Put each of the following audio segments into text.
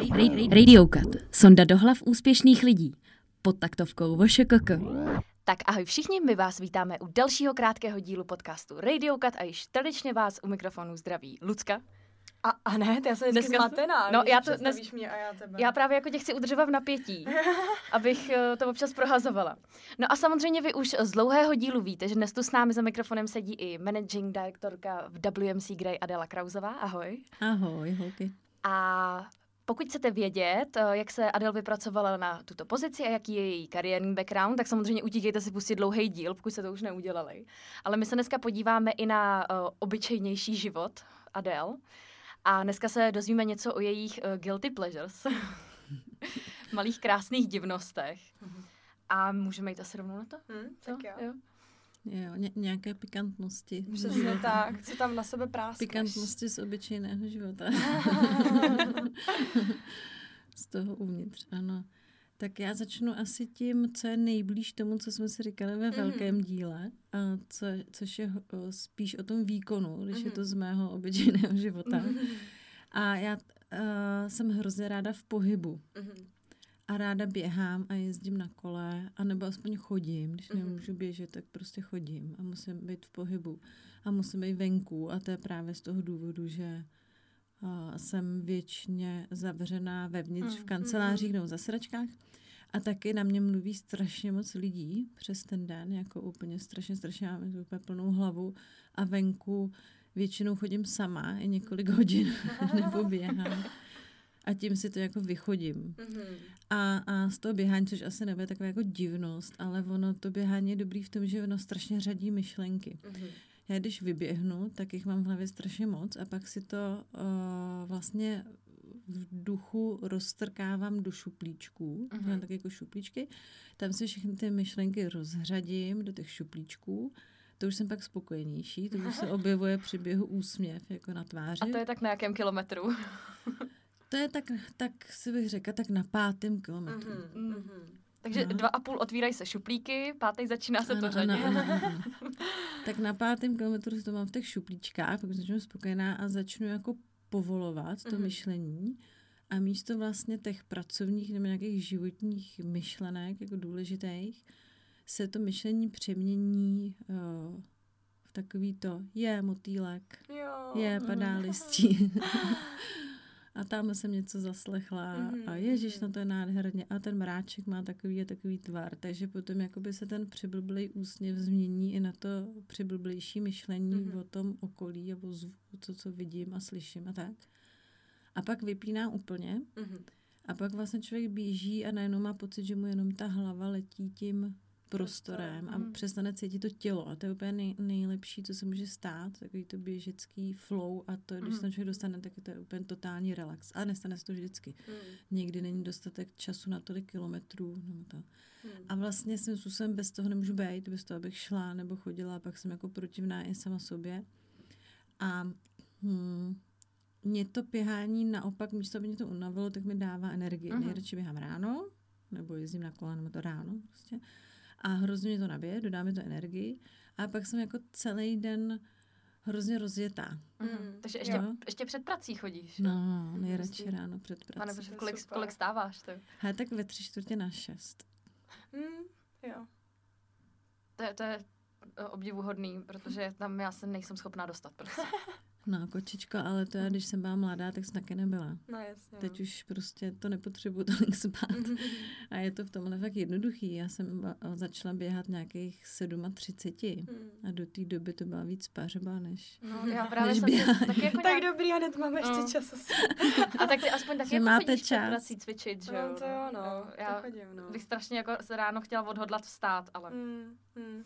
Radio Cut. Sonda do hlav úspěšných lidí. Pod taktovkou VŠKK. Tak ahoj všichni, my vás vítáme u dalšího krátkého dílu podcastu Radio Cut a již tradičně vás u mikrofonu zdraví Lucka. A, a ne, já jsem Dneska- zmatená, no, já to představíš mě a já tebe. Já právě jako tě chci udržovat v napětí, abych eh, to občas prohazovala. No a samozřejmě vy už z dlouhého dílu víte, že dnes tu s námi za mikrofonem sedí i managing direktorka v WMC Grey Adela Krauzová. Ahoj. Ahoj, holky. A pokud chcete vědět, eh, jak se Adel vypracovala na tuto pozici a jaký je její kariérní background, tak samozřejmě utíkejte si pustit dlouhý díl, pokud jste to už neudělali. Ale my se dneska podíváme i na uh, obyčejnější život Adel. A dneska se dozvíme něco o jejich uh, guilty pleasures. Malých krásných divnostech. A můžeme jít asi rovnou na to? Hm, Co? tak jo. jo. Jo, ně- nějaké pikantnosti. Přesně tak, co tam na sebe práskneš. Pikantnosti z obyčejného života. z toho uvnitř, ano. Tak já začnu asi tím, co je nejblíž tomu, co jsme si říkali ve velkém díle, a co, což je o, spíš o tom výkonu, když je to z mého obyčejného života. A já uh, jsem hrozně ráda v pohybu. Mhm. A ráda běhám a jezdím na kole, anebo aspoň chodím. Když nemůžu běžet, tak prostě chodím a musím být v pohybu. A musím být venku a to je právě z toho důvodu, že uh, jsem věčně zavřená vevnitř v kancelářích nebo v zasedačkách. A taky na mě mluví strašně moc lidí přes ten den, jako úplně strašně, strašně, mám úplně plnou hlavu. A venku většinou chodím sama i několik hodin nebo běhám. A tím si to jako vychodím. Mhm. A, a z toho běhání, což asi nebude taková jako divnost, ale ono to běhání je dobrý v tom, že ono strašně řadí myšlenky. Mhm. Já když vyběhnu, tak jich mám v hlavě strašně moc a pak si to uh, vlastně v duchu roztrkávám do šuplíčků, mm-hmm. mám tak jako šuplíčky, tam si všechny ty myšlenky rozřadím do těch šuplíčků, to už jsem pak spokojenější, to už se objevuje při běhu úsměv jako na tváři. A to je tak na jakém kilometru? to je tak, tak si bych řekla, tak na pátém kilometru. Mhm. Mhm. Takže Aha. dva a půl otvírají se šuplíky, pátý začíná se to Ano, řadit. ano, ano, ano. tak na pátém kilometru si to mám v těch šuplíčkách, pak začnu spokojená a začnu jako povolovat to Mhm. myšlení a místo vlastně těch pracovních nebo nějakých životních myšlenek, jako důležitých, se to myšlení přemění uh, v takový to, je motýlek, Jo. je padá listí. a tam jsem něco zaslechla Mhm, a ježiš, no to je nádherně. A ten mráček má takový a takový tvar, takže potom jakoby se ten přiblblej úsměv změní i na to přiblblejší myšlení Mhm. o tom okolí a o zvuku, co, co vidím a slyším a tak. A pak vypíná úplně Mhm. a pak vlastně člověk běží a najednou má pocit, že mu jenom ta hlava letí tím prostorem a Mhm. přestane cítit to tělo. A to je úplně nej, nejlepší, co se může stát, takový to běžecký flow a to, když se tam člověk dostane, tak je to úplně totální relax. A nestane se to vždycky. Mhm. Někdy není dostatek času na tolik kilometrů. Nebo to. Mhm. A vlastně svým způsobem bez toho nemůžu být, bez toho, abych šla nebo chodila, a pak jsem jako protivná i sama sobě. A hm, mě to běhání naopak, místo aby mě to unavilo, tak mi dává energii. Mhm. Nejradši běhám ráno, nebo jezdím na kole, nebo to ráno prostě. A hrozně mě to nabije, dodá mi to energii. A pak jsem jako celý den hrozně rozjetá. Mhm. Takže ještě, Jo. ještě před prací chodíš. jo? No, nejradši Hustý. ráno před prací. Pane, je kolik, kolik stáváš? To, Hele, tak ve tři čtvrtě na šest. Mhm. Jo. to, je, to je obdivuhodný, protože tam já se nejsem schopná dostat prostě. No, kočičko, ale to já, když jsem byla mladá, tak jsem taky nebyla. No jasně. Teď už prostě to nepotřebuji tolik spát. A je to v tomhle fakt jednoduchý. Já jsem začala běhat nějakých 37 Mhm. a do té doby to byla víc pařba, než... No, já právě Než jsem si běhání. taky jako Tak nějak, dobrý, hned máme ještě No. čas asi. A tak ty aspoň taky jako máte chodíš čas. prací cvičit, že jo? No to jo, no. Já to chodím, no. bych strašně jako se ráno chtěla odhodlat vstát, ale... Mm, mm.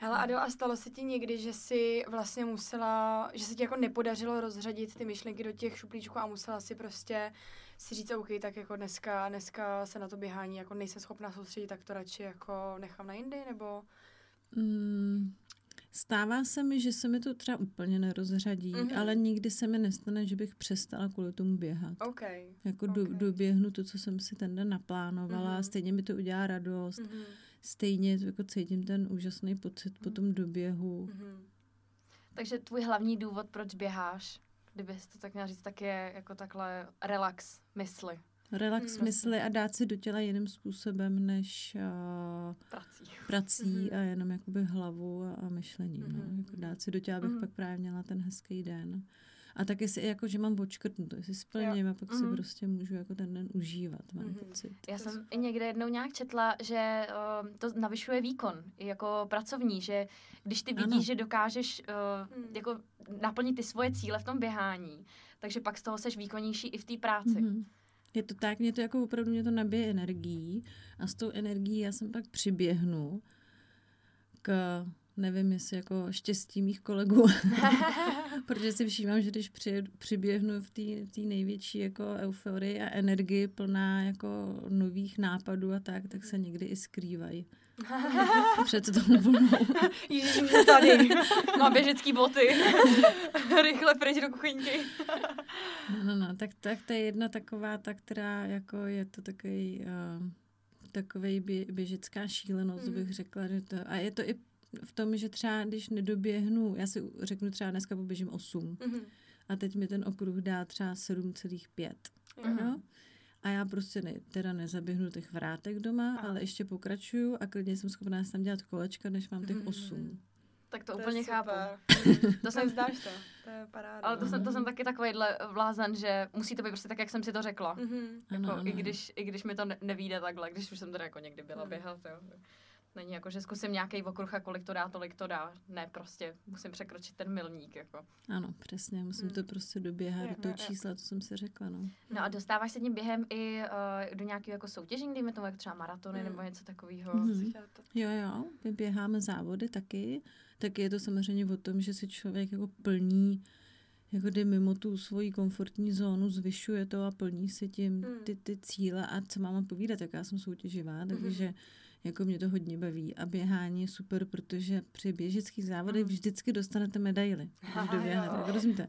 Hele, Ado, a stalo se ti někdy, že jsi vlastně musela, že se ti jako nepodařilo rozřadit ty myšlenky do těch šuplíčků a musela si prostě si říct, OK, tak jako dneska, dneska se na to běhání jako nejsem schopná soustředit, tak to radši jako nechám na jindy, nebo... Mm, stává se mi, že se mi to třeba úplně nerozřadí, Mhm. ale nikdy se mi nestane, že bych přestala kvůli tomu běhat. OK. Jako do, ok. doběhnu to, co jsem si ten den naplánovala, Mhm. stejně mi to udělá radost, Mhm. stejně jako cítím ten úžasný pocit po tom doběhu. Mhm. Takže tvůj hlavní důvod, proč běháš, kdybys to tak měla říct, tak je jako takhle relax mysli. Relax Hmm. mysli a dát si do těla jiným způsobem než uh, Prací. prací Mhm. a jenom jakoby hlavu a, a myšlením. No. Mhm. Jako dát si do těla, abych Mhm. pak právě měla ten hezký den. A taky si jako, že mám odškrtnuto, jestli splním a pak si Mhm. prostě můžu jako ten den užívat, mám Mhm. pocit. Já To jsem i někde jednou nějak četla, že uh, to navyšuje výkon i jako pracovní, že když ty vidíš, Ano. že dokážeš uh, Hmm. jako naplnit ty svoje cíle v tom běhání, takže pak z toho seš výkonnější i v té práci. Mhm. Je to tak, mě to jako opravdu mě to nabije energií a s tou energií já jsem pak přiběhnu k, nevím jestli jako štěstí mých kolegů, protože si všímám, že když při, přiběhnu v té největší jako euforii a energii plná jako nových nápadů a tak, tak se někdy i skrývají. Před tou vlnou. Ježiš, už je tady. Má běžecký boty. Rychle pryč do kuchyňky. No, no, no, tak, tak to je jedna taková, ta, která jako je to takový, uh, takovej bě, běžecká šílenost, Mhm. bych řekla. Že to, a je to i v tom, že třeba když nedoběhnu, já si řeknu třeba dneska poběžím 8 Mhm. a teď mi ten okruh dá třeba 7,5. Jo. Jo? A já prostě ne, teda nezaběhnu těch vrátek doma, Aha. ale ještě pokračuju a klidně jsem schopná tam dělat kolečka, než mám těch Mhm. 8. Tak to, To úplně chápu. To To jsem, zdáš to. To je paráda. ale to jsem, to Mhm. jsem taky takovýhle vlázen, že musí to být prostě tak, jak jsem si to řekla. Mhm. Jako, Ano, ano. i, když, I když mi to ne, nevíde takhle, když už jsem teda jako někdy byla Hmm. běhat, jo. Není jako, že zkusím nějaký okruh a kolik to dá, tolik to dá. Ne, prostě musím překročit ten milník, jako. Ano, přesně, musím Hmm. to prostě doběhat do toho čísla, to jsem si řekla, no. No a dostáváš se tím během i uh, do nějakého jako soutěží, dejme tomu, jako třeba maratony Hmm. nebo něco takového. To- Jo, jo, my běháme závody taky. Taky je to samozřejmě o tom, že si člověk jako plní, jako jde mimo tu svoji komfortní zónu, zvyšuje to a plní si tím Hmm. ty, ty cíle. A co mám povídat, tak já jsem soutěživá, takže jako mě to hodně baví. A běhání je super, protože při běžeckých závodech vždycky dostanete medaily, když doběhnete. Jako rozumíte?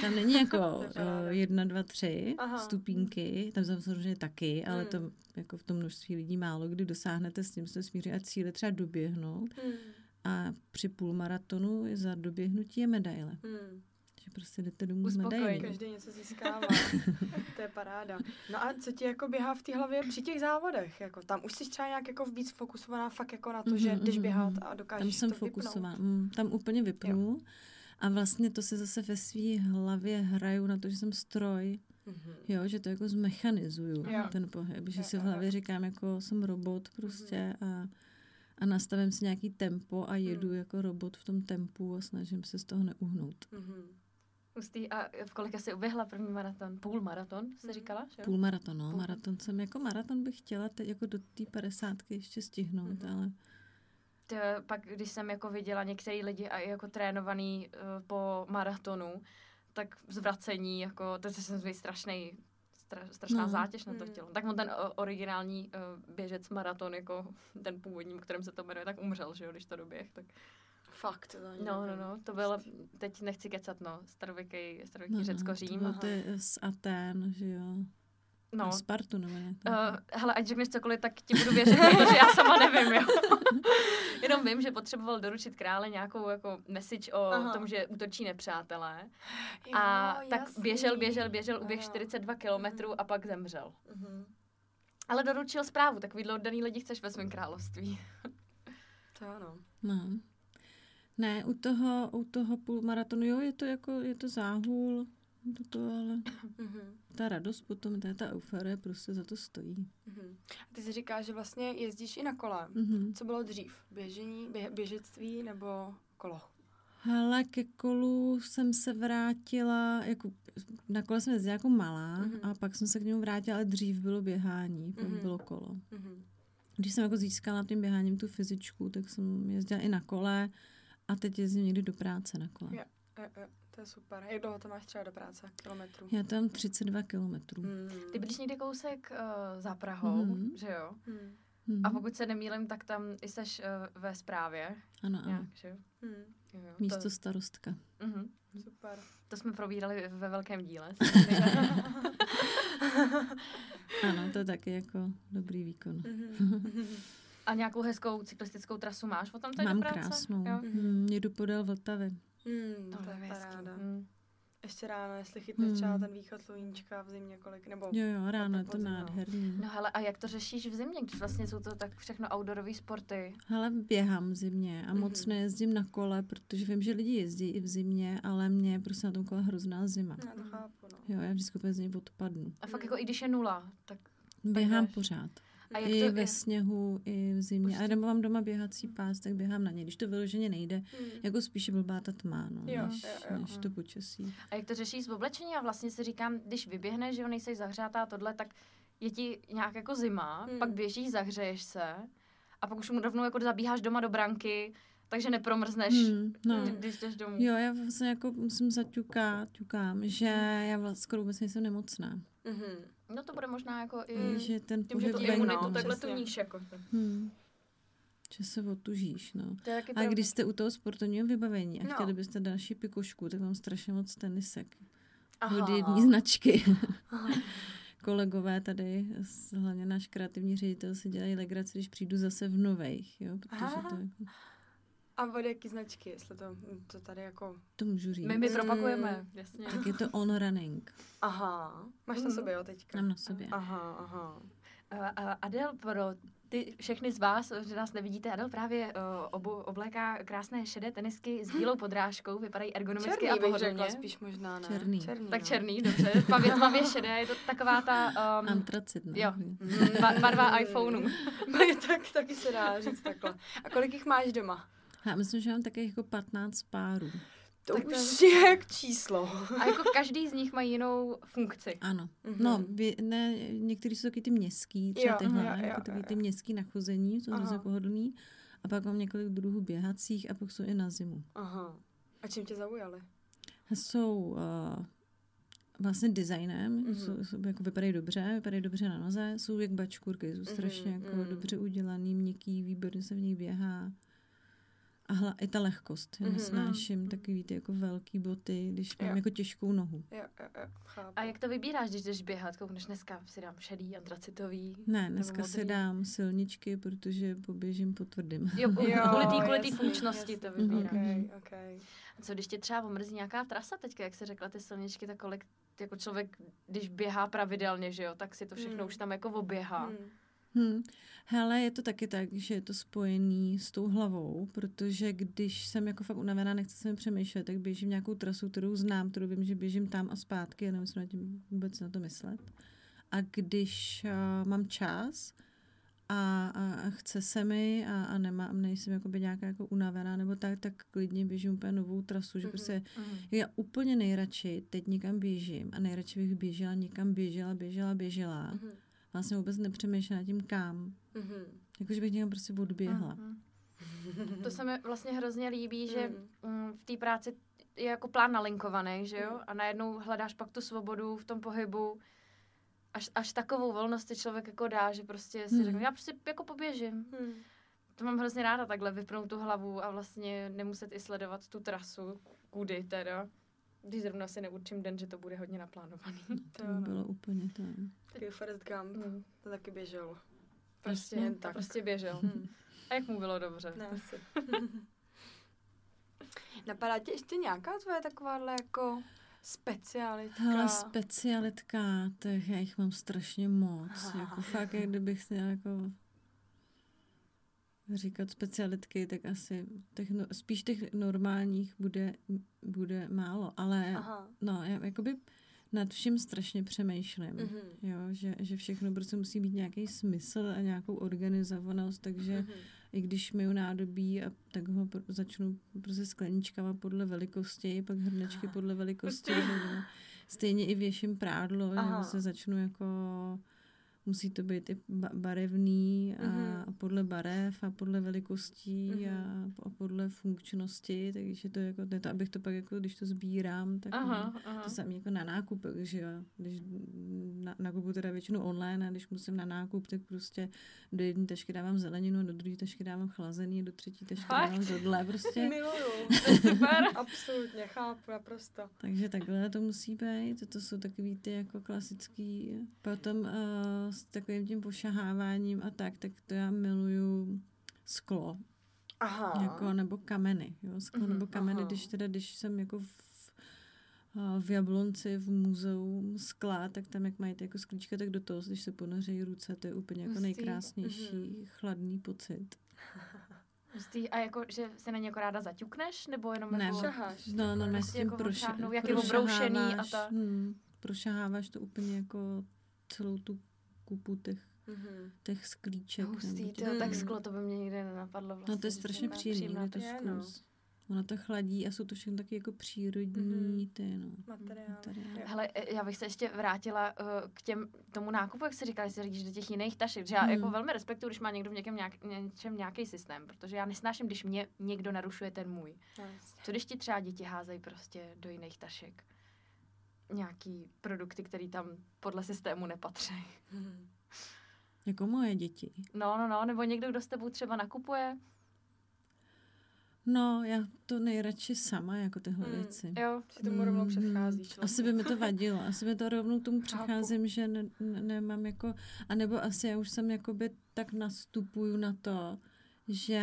Tam není jako eh, jedna, dva, tři Aha. stupínky, tam jsou samozřejmě taky, ale Hmm. to jako v tom množství lidí málo kdy dosáhnete s tím se smířit a cíle třeba doběhnout. Mhm. A při půlmaratonu za doběhnutí je medaile. Mhm. Že prostě jdete domů medailí. Každý něco získává. to je paráda. No a co ti jako běhá v té hlavě při těch závodech? Jako, tam už jsi třeba nějak jako víc fokusovaná fakt jako na to, že Mhm, jdeš mhm, běhat mhm. a dokážeš Tam jsem to fokusovaná. Mm, tam úplně vypnu. A vlastně to si zase ve své hlavě hraju na to, že jsem stroj, Mhm. jo, že to jako zmechanizuju, Jo. ten pohyb, že Jo, si v jo, jo. hlavě říkám, jako jsem robot prostě a, a nastavím si nějaký tempo a jedu Hmm. jako robot v tom tempu a snažím se z toho neuhnout. Mhm. Hustý. A v kolika jsi uběhla první maraton? Půl maraton, jsi Mhm. říkala? Že? jo? Půlmaraton, no. Půl. Maraton jsem, jako maraton bych chtěla teď jako do té padesátky ještě stihnout, Mhm. ale To, pak, když jsem jako viděla některý lidi a jako trénovaný uh, po maratonu, tak zvracení, jako, to jsem být strašný, stra, strašná No. zátěž na to Mm. tělo. Tak on ten originální uh, běžec maraton, jako ten původní, o kterém se to jmenuje, tak umřel, že jo, když to doběh. Tak... Fakt. To No, no, no, to bylo, teď nechci kecat, no, starověký, starověký no, Řecko, no, Řím. To Aha. bylo ty z Atén, že jo. No, No. Spartu nebo ne. Uh, hele, ať řekneš cokoliv, tak ti budu věřit, protože já sama nevím, jo. Jenom vím, že potřeboval doručit krále nějakou jako message o Aha. tom, že útočí nepřátelé. Jo, A tak jasný. běžel, běžel, běžel, uběh Ano. 42 kilometrů Mhm. a pak zemřel. Mhm. Ale doručil zprávu, takovýhle oddaný lidi chceš ve svém království. To ano. No. Ne, u toho, u toho půlmaratonu, jo, je to jako, je to záhul, to, to, ale Mhm. ta radost potom, ta, ta euforie prostě za to stojí. Mhm. A ty si říkáš, že vlastně jezdíš i na kole. Mhm. Co bylo dřív? Běžení, bě, běžectví nebo kolo? Hele, ke kolu jsem se vrátila, jako na kole jsem jezdila jako malá Mhm. a pak jsem se k němu vrátila, ale dřív bylo běhání, pak Mhm. bylo kolo. Mhm. Když jsem jako získala tím běháním tu fyzičku, tak jsem jezdila i na kole a teď jezdím někdy do práce na kole. Jo. Jo, jo, to je super. Jak dlouho to máš třeba do práce? Kilometrů? Já tam 32 kilometrů. Hmm. Ty bydlíš někde kousek uh, za Prahou, Mhm. že jo? Hmm. Mhm. A pokud se nemýlim, tak tam i seš uh, ve správě Ano, ano. nějak, že jo? Hmm. Jo, jo, Místo To, starostka. uh-huh. Super. to jsme probírali ve velkém díle. Ano, to je taky jako dobrý výkon. Mhm. A nějakou hezkou cyklistickou trasu máš potom tady Mám do práce? krásnou. Jo? Mhm. Mm, jedu podél Vltavy. Hmm, To to je paráda. Mm. ještě ráno, jestli chytne Hmm. třeba ten východ sluníčka v zimě kolik, nebo... Jo, jo, ráno je to no. nádherný. No hele, a jak to řešíš v zimě, když vlastně jsou to tak všechno outdoorové sporty? Ale běhám v zimě a moc Mhm. nejezdím na kole, protože vím, že lidi jezdí i v zimě, ale mě je prostě na tom kole hrozná zima. Já to Mhm. chápu, no. Jo, já vždycky úplně z něj odpadnu. A fakt Mm. jako i když je nula, tak Běhám pořád. A jak I to ve je? sněhu, i v zimě. Pustí. A nebo mám doma běhací pás, tak běhám na něj. Když to vyloženě nejde, Hmm. jako spíš blbá ta tma, no, Jo, než, jo, jo. než to počasí. A jak to řešíš s oblečením? A vlastně si říkám, když vyběhneš, že jo, nejsi zahřátá tohle, tak je ti nějak jako zima, Hmm. pak běžíš, zahřeješ se a pak už mu rovnou jako zabíháš doma do branky, takže nepromrzneš, Hmm, no. kdy- když jdeš domů. Jo, já vlastně jako musím zaťukat, ťukám, že já vlastně skoro vůbec nejsem nemocná. Mhm. No to bude možná jako i Hmm. Že ten tím, že tu venku, imunitu no, takhle tu níž jako. Hmm. Že se otužíš, no. To je A pravda. když jste u toho sportovního vybavení a No. chtěli byste další pikošku, tak mám strašně moc tenisek. Aha. Od jedné značky. Kolegové tady, hlavně náš kreativní ředitel, si dělají legraci, když přijdu zase v novejch, jo, protože Aha. to, jako, A od jaký značky, jestli to, to tady jako... to můžu říct. My, my Mm. propagujeme, jasně. Tak je to on running. Aha, máš na Mhm. sobě, jo, teďka? Mám na sobě. Aha, aha. A, a Adel, pro ty všechny z vás, že nás nevidíte, Adel právě uh, obu, obléká krásné šedé tenisky s bílou podrážkou, vypadají ergonomicky Černý a pohodlně. řekla spíš možná, ne? Černý. Tak no. černý, dobře. Tmavě, tmavě šedé, je to taková ta um, Antracit, no. jo. ba- barva iPhoneu. tak, taky se dá říct takhle. A kolik jich máš doma? Já myslím, že mám také jako 15 párů. To Tak to už je jak číslo. A jako každý z nich má jinou funkci. Ano. Mhm. No, vy, ne, některý jsou taky ty městský, třeba Jo, tyhle, jo, jo, jako takový jo, ty městský na chození, jsou hrozně pohodlný. A pak mám několik druhů běhacích a pak jsou i na zimu. Aha. A čím tě zaujaly? Jsou uh, vlastně designem, Mhm. jsou, jsou, jako vypadají dobře, vypadají dobře na noze, jsou jak bačkurky, jsou strašně Mhm, jako mhm. dobře udělaný, měkký, výborně se v nich běhá. A hla, i ta lehkost. Já Mhm, nesnáším takový ty jako velký boty, když mám Jo. jako těžkou nohu. Jo, jo, jo, chápu. A jak to vybíráš, když jdeš běhat? Koukneš dneska si dám šedý, antracitový. Ne, dneska si dám silničky, protože poběžím po tvrdým. Jo, kvůli té kvůli jasný, funkčnosti to jasný. vybíráš. Mhm. Okay, okay. A co když tě třeba omrzí nějaká trasa teďka, jak jsi řekla, ty silničky, tak kolik jako člověk, když běhá pravidelně, že jo, tak si to všechno Hmm. už tam jako oběhá. Hmm. Hmm. Hele, je to taky tak, že je to spojený s tou hlavou, protože když jsem jako fakt unavená, nechci se mi přemýšlet, tak běžím nějakou trasu, kterou znám, kterou vím, že běžím tam a zpátky a nemusím na tím vůbec na to myslet. A když uh, mám čas a, a, a chce se mi a, a nemám, nejsem jakoby nějaká jako unavená nebo tak, tak klidně běžím úplně novou trasu, že Mhm. prostě Mhm. já úplně nejradši teď někam běžím a nejradši bych běžela někam, běžela, běžela, běžela. Mhm. Vlastně vůbec nepřemýšlela nad tím kam. Mhm. Jakože bych někam prostě odběhla. Mhm. To se mi vlastně hrozně líbí, že Mhm. mm, v té práci je jako plán nalinkovaný, že jo? A najednou hledáš pak tu svobodu v tom pohybu. Až, až takovou volnost si člověk jako dá, že prostě si Mhm. řekne, já prostě jako poběžím. Hmm. To mám hrozně ráda takhle, vypnout tu hlavu a vlastně nemuset i sledovat tu trasu, kudy teda. Když zrovna si neurčím den, že to bude hodně naplánovaný. To no. bylo úplně to. Taky Forrest Gump, Mm. to taky běžel. Prostě, Prostě jen tak. prostě běžel. A jak mu bylo dobře. Ne. Asi. Napadá tě ještě nějaká tvoje takováhle jako specialitka? Hele, specialitka, tak já jich mám strašně moc. Jako fakt, jak kdybych si měla jako říkat specialitky, tak asi těch, no, spíš těch normálních bude, bude málo. Ale Aha. no, já jakoby nad vším strašně přemýšlím. Mhm. Jo, že, že všechno prostě musí být nějaký smysl a nějakou organizovanost, takže Mhm. i když myju nádobí, a tak ho pr- začnu prostě skleničkama podle velikosti, pak hrnečky podle velikosti. nebo Stejně i věším prádlo, Aha. že se začnu jako musí to být i ba- barevný a, Mhm. a podle barev a podle velikostí Mhm. a, a podle funkčnosti, takže to jako, to, abych to pak jako, když to sbírám, tak Aha, aha. to samé jako na nákup, že jo. Když na, nakupu teda většinou online a když musím na nákup, tak prostě do jedné tašky dávám zeleninu, do druhé tašky dávám chlazený, do třetí tašky Fakt? dávám zodle, prostě. Miluju. To je super. Absolutně, chápu, naprosto. Takže takhle to musí být. To jsou takový ty jako klasický. Potom uh, s takovým tím pošaháváním a tak, tak to já miluju sklo. Aha. Jako, nebo kameny. Jo? Sklo Mhm, nebo kameny, aha. když teda, když jsem jako v, a v Jablonci v muzeu skla, tak tam, jak mají ty jako sklíčka, tak do toho, když se ponoří ruce, to je úplně jako Hustý. nejkrásnější Mhm. chladný pocit. Hustý. A jako, že se na ně jako ráda zaťukneš, nebo jenom Ne, jako... Šaháš. No, no, Prostě s tím jako proša- odšáhnou, jak je obroušený a ta- Hmm, prošaháváš to úplně jako celou tu kupu těch, Mhm. těch sklíček. Hustý, tyjo, tak Mm. sklo, to by mě nikdy nenapadlo vlastně. No to je že strašně to je příjemný, je to je, no. zkus. Ono to chladí a jsou to všechno taky jako přírodní Mhm. ty, no. Jo. Hele, e, já bych se ještě vrátila uh, k těm, tomu nákupu, jak jsi říkala, jestli říkáš do těch jiných tašek, že já Hmm. jako velmi respektuju, když má někdo v někem nějak, něčem nějaký systém, protože já nesnáším, když mě někdo narušuje ten můj. No, jasně. Co když ti třeba děti házejí prostě do jiných tašek? Nějaký produkty, které tam podle systému nepatří. Jako moje děti. No, no, no, nebo někdo, kdo s tebou třeba nakupuje. No, já to nejradši sama, jako tyhle Hmm. věci. Jo, Si tomu rovnou Mhm. předcházíš. Asi by mi to vadilo. Asi by to rovnou tomu přecházím, že ne, ne, nemám jako... A nebo asi já už jsem jakoby tak nastupuju na to, že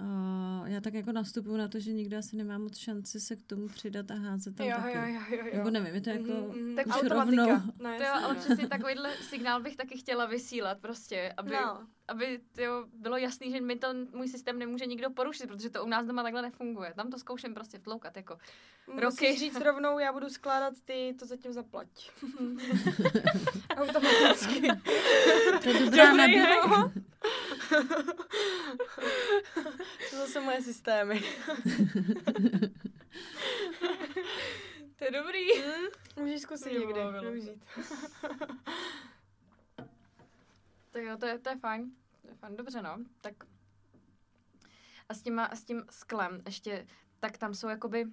uh, já tak jako nastupuju na to, že nikdy asi nemám moc šanci se k tomu přidat a házet tam Jo, taky. jo, jo, jo, jo. Nebo nevím, je to jako... Mhm, mhm. Tak automatika. rovnou. No, to jo, ale no. přesně takovýhle signál bych taky chtěla vysílat prostě, aby, No. aby tyjo, bylo jasný, že mi to můj systém nemůže nikdo porušit, protože to u nás doma takhle nefunguje. Tam to zkouším prostě vtloukat, jako. Musíš roky. říct rovnou, já budu skládat ty, to zatím zaplať. Automaticky. To je dobrá nabídka. to zase moje systémy. To je dobrý. Hm? Můžeš zkusit Mě někdy využít. Tak jo, to je, to je fajn. To je fajn, dobře no. Tak a s, těma, s tím sklem ještě, tak tam jsou jakoby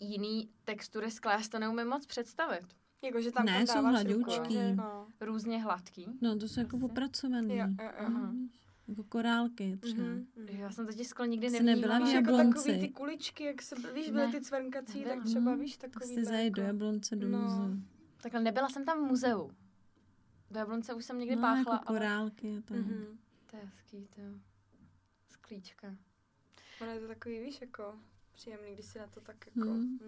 jiný textury skla, já si to neumím moc představit. Jako, že tam Ne, tam jsou hladoučký. ruku, že- No. Různě hladký. No, to jsou jako Asi. opracovaný. Jo, jo, jo. Mhm. Jako korálky třeba. Mhm, mhm. Já jsem totiž sklo nikdy nevnímala. nebyla v Víš, jako Jablonci. takový ty kuličky, jak se, víš, byly Ne, ty cvrnkací, tak třeba, Mhm. víš, Tak takový jste zajít do Jablonce do No. muzea. Takhle nebyla jsem tam v muzeu. Do Jablonce už jsem někdy No, páchla, jako ale korálky a tak. Mhm. to je hezký, to jo. Sklíčka. Ono je to takový, víš, jako příjemný, když si na to tak jako... Mhm. Mm.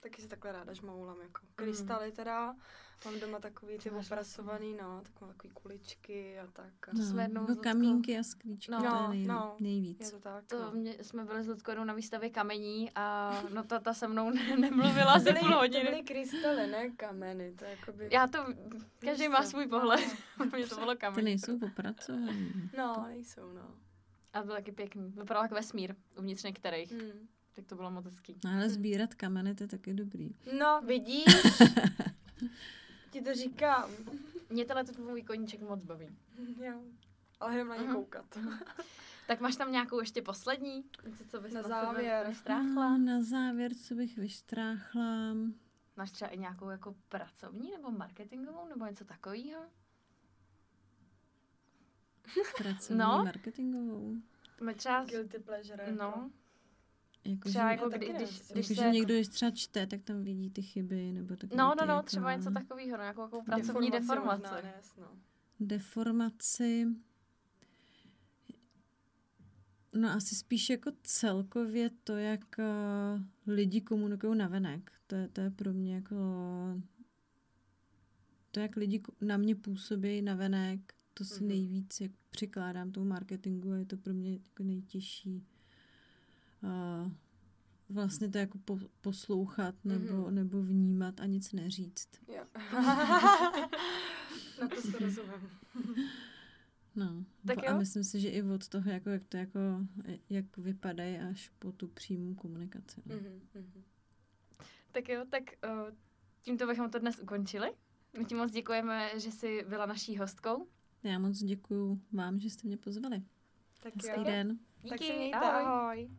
Taky se takhle ráda žmoulám, jako krystaly teda. Mám doma takový ty To máš opracovaný, no, tak mám takový kuličky a tak. A To jsme jednou Luckou- kamínky a sklíčky, No, to je no, nej, no. nejvíc. Je to tak, To no. mě, jsme byli s Luckou jednou na výstavě kamení a no ta, ta se mnou ne- nemluvila asi půl to hodiny. byly krystaly, ne kameny, to je jakoby... Já to, každý má svůj pohled. Pro mě to bylo Ty kamení. nejsou opracovaný. No, nejsou, no. A byl taky pěkný. Vypadal jako vesmír uvnitř některých. Hmm. Tak to bylo moc hezký. No, ale sbírat kameny, to je taky dobrý. No, vidíš? Ti to říkám. Mě tenhle ten můj koníček moc baví. Jo. Ale jenom na ně Mhm. koukat. Tak máš tam nějakou ještě poslední? Něco, co bys Na na, závěr. vyštráchla? A na závěr, co bych vyštráchla. Máš třeba i nějakou jako pracovní nebo marketingovou nebo něco takového? Pracovní No. marketingovou. My třeba, Guilty pleasure. no, Jako, třeba že, jako kdy, když, když jako, se... že někdo, když třeba čte, tak tam vidí ty chyby, nebo takové No, no, no, jako třeba něco takového, no, nějakou jako pracovní deformaci. Možná, ne, jasno. deformaci. No asi spíš jako celkově to, jak uh, lidi komunikují navenek. To je, to je pro mě jako... To, jak lidi na mě působí navenek, to si Mhm. nejvíc jak přikládám tomu marketingu a je to pro mě jako nejtěžší. Uh, vlastně to jako po, poslouchat nebo, Mhm. nebo vnímat a nic neříct. Jo. Na to se rozumím. No, Tak tak a jo. myslím si, že i od toho, jako, jak to jako, jak vypadají až po tu přímou komunikaci. No. Mhm, mhm. Tak jo, tak uh, tímto bychom to dnes ukončili. My ti moc děkujeme, že jsi byla naší hostkou. Já moc děkuju vám, že jste mě pozvali. Tak Hezký jo. den. Tak Díky, se mějte, ahoj. ahoj.